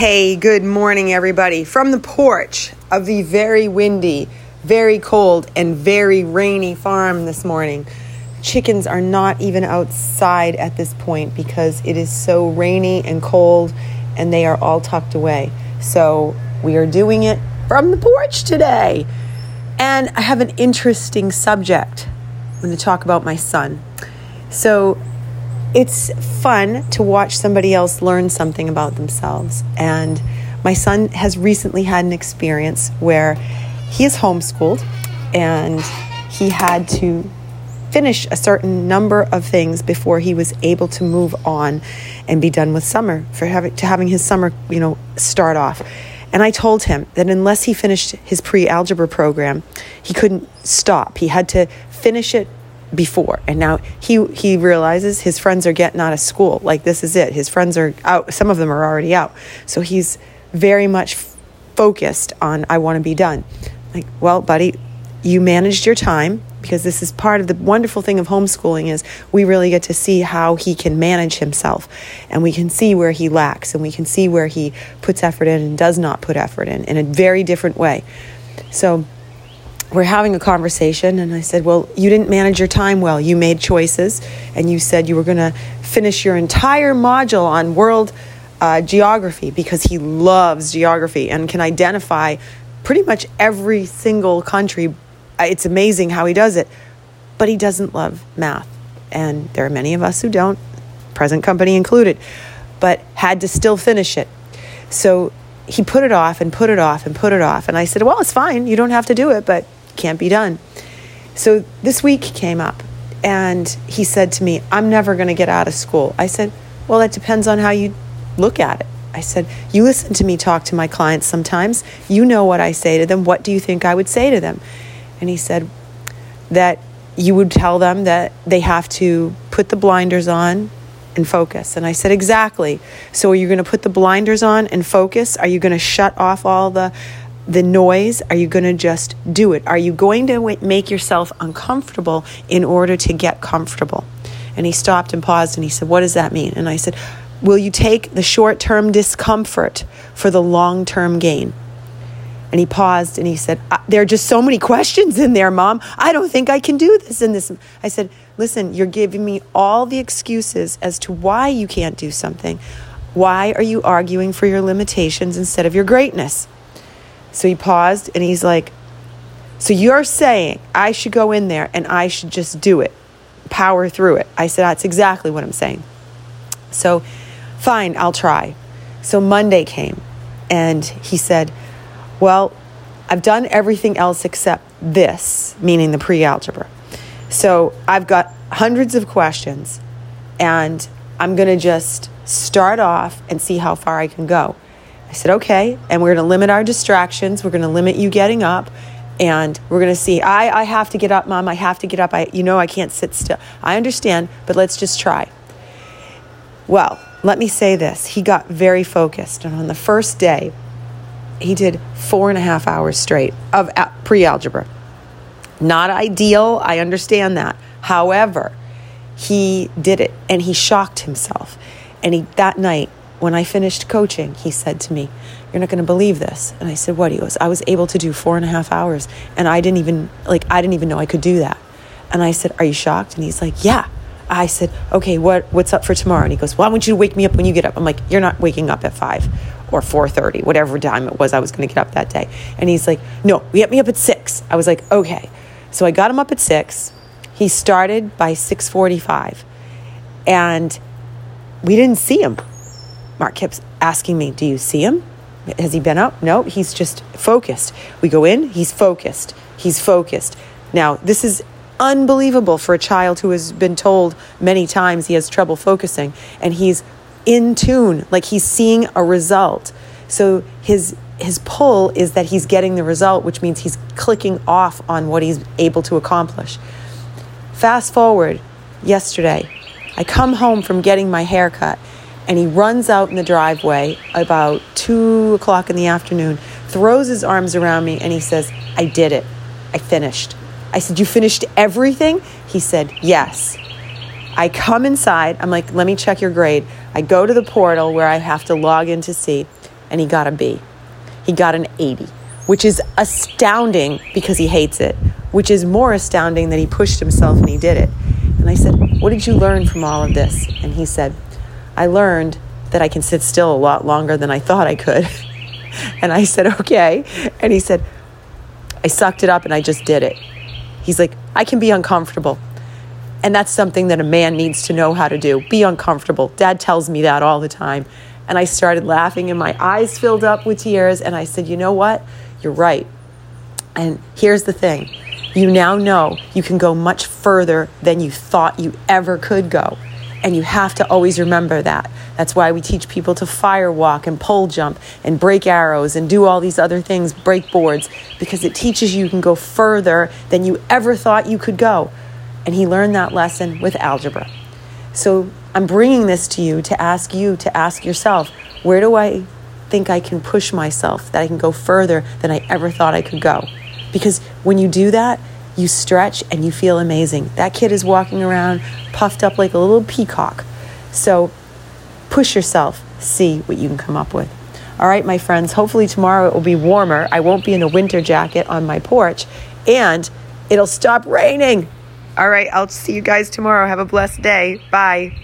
Hey, good morning, everybody. From the porch of the very windy, very cold, and very rainy farm this morning. Chickens are not even outside at this point because it is so rainy and cold and they are all tucked away. So we are doing it from the porch today. And I have an interesting subject. I'm going to talk about my son. So it's fun to watch somebody else learn something about themselves. And my son has recently had an experience where he is homeschooled and he had to finish a certain number of things before he was able to move on and be done with summer for having to having his summer, you know, start off. And I told him that unless he finished his pre-algebra program, he couldn't stop. He had to finish it before. And now he he realizes his friends are getting out of school. Like this is it. His friends are out. Some of them are already out. So he's very much focused on i want to be done. Like well buddy you managed your time because this is part of the wonderful thing of homeschooling is we really get to see how he can manage himself. And we can see where he lacks and we can see where he puts effort in and does not put effort in in a very different way. So we're having a conversation and I said, Well, you didn't manage your time well. You made choices and you said you were going to finish your entire module on world uh, geography because he loves geography and can identify pretty much every single country. It's amazing how he does it, but he doesn't love math. And there are many of us who don't, present company included, but had to still finish it. So he put it off and put it off and put it off. And I said, Well, it's fine. You don't have to do it, but can't be done. So this week came up and he said to me, I'm never going to get out of school. I said, Well, that depends on how you look at it. I said, You listen to me talk to my clients sometimes. You know what I say to them. What do you think I would say to them? And he said, That you would tell them that they have to put the blinders on and focus. And I said, Exactly. So are you going to put the blinders on and focus? Are you going to shut off all the the noise? Are you going to just do it? Are you going to make yourself uncomfortable in order to get comfortable? And he stopped and paused and he said, What does that mean? And I said, Will you take the short term discomfort for the long term gain? And he paused and he said, There are just so many questions in there, mom. I don't think I can do this and this. I said, Listen, you're giving me all the excuses as to why you can't do something. Why are you arguing for your limitations instead of your greatness? So he paused and he's like, So you're saying I should go in there and I should just do it, power through it? I said, That's exactly what I'm saying. So, fine, I'll try. So Monday came and he said, Well, I've done everything else except this, meaning the pre algebra. So I've got hundreds of questions and I'm going to just start off and see how far I can go. I said, okay. And we're going to limit our distractions. We're going to limit you getting up. And we're going to see, I, I have to get up, mom. I have to get up. I, you know, I can't sit still. I understand, but let's just try. Well, let me say this. He got very focused. And on the first day, he did four and a half hours straight of uh, pre algebra. Not ideal. I understand that. However, he did it and he shocked himself. And he, that night, when I finished coaching, he said to me, You're not going to believe this. And I said, What? He goes, I was able to do four and a half hours. And I didn't even, like, I didn't even know I could do that. And I said, Are you shocked? And he's like, Yeah. I said, Okay, what, what's up for tomorrow? And he goes, Well, I want you to wake me up when you get up. I'm like, You're not waking up at five or 4.30 whatever time it was i was going to get up that day and he's like no we get me up at 6 i was like okay so i got him up at 6 he started by 6.45 and we didn't see him Mark kept asking me, Do you see him? Has he been up? No, he's just focused. We go in, he's focused. He's focused. Now, this is unbelievable for a child who has been told many times he has trouble focusing and he's in tune, like he's seeing a result. So his his pull is that he's getting the result, which means he's clicking off on what he's able to accomplish. Fast forward yesterday, I come home from getting my hair cut, and he runs out in the driveway about two o'clock in the afternoon, throws his arms around me, and he says, I did it. I finished. I said, You finished everything? He said, Yes. I come inside. I'm like, Let me check your grade. I go to the portal where I have to log in to see, and he got a B. He got an 80, which is astounding because he hates it, which is more astounding that he pushed himself and he did it. And I said, What did you learn from all of this? And he said, I learned that I can sit still a lot longer than I thought I could. and I said, Okay. And he said, I sucked it up and I just did it. He's like, I can be uncomfortable. And that's something that a man needs to know how to do be uncomfortable. Dad tells me that all the time. And I started laughing, and my eyes filled up with tears. And I said, You know what? You're right. And here's the thing you now know you can go much further than you thought you ever could go. And you have to always remember that. That's why we teach people to fire walk and pole jump and break arrows and do all these other things, break boards, because it teaches you you can go further than you ever thought you could go. And he learned that lesson with algebra. So I'm bringing this to you to ask you to ask yourself where do I think I can push myself, that I can go further than I ever thought I could go? Because when you do that, you stretch and you feel amazing. That kid is walking around puffed up like a little peacock. So push yourself, see what you can come up with. All right, my friends, hopefully tomorrow it will be warmer. I won't be in a winter jacket on my porch and it'll stop raining. All right, I'll see you guys tomorrow. Have a blessed day. Bye.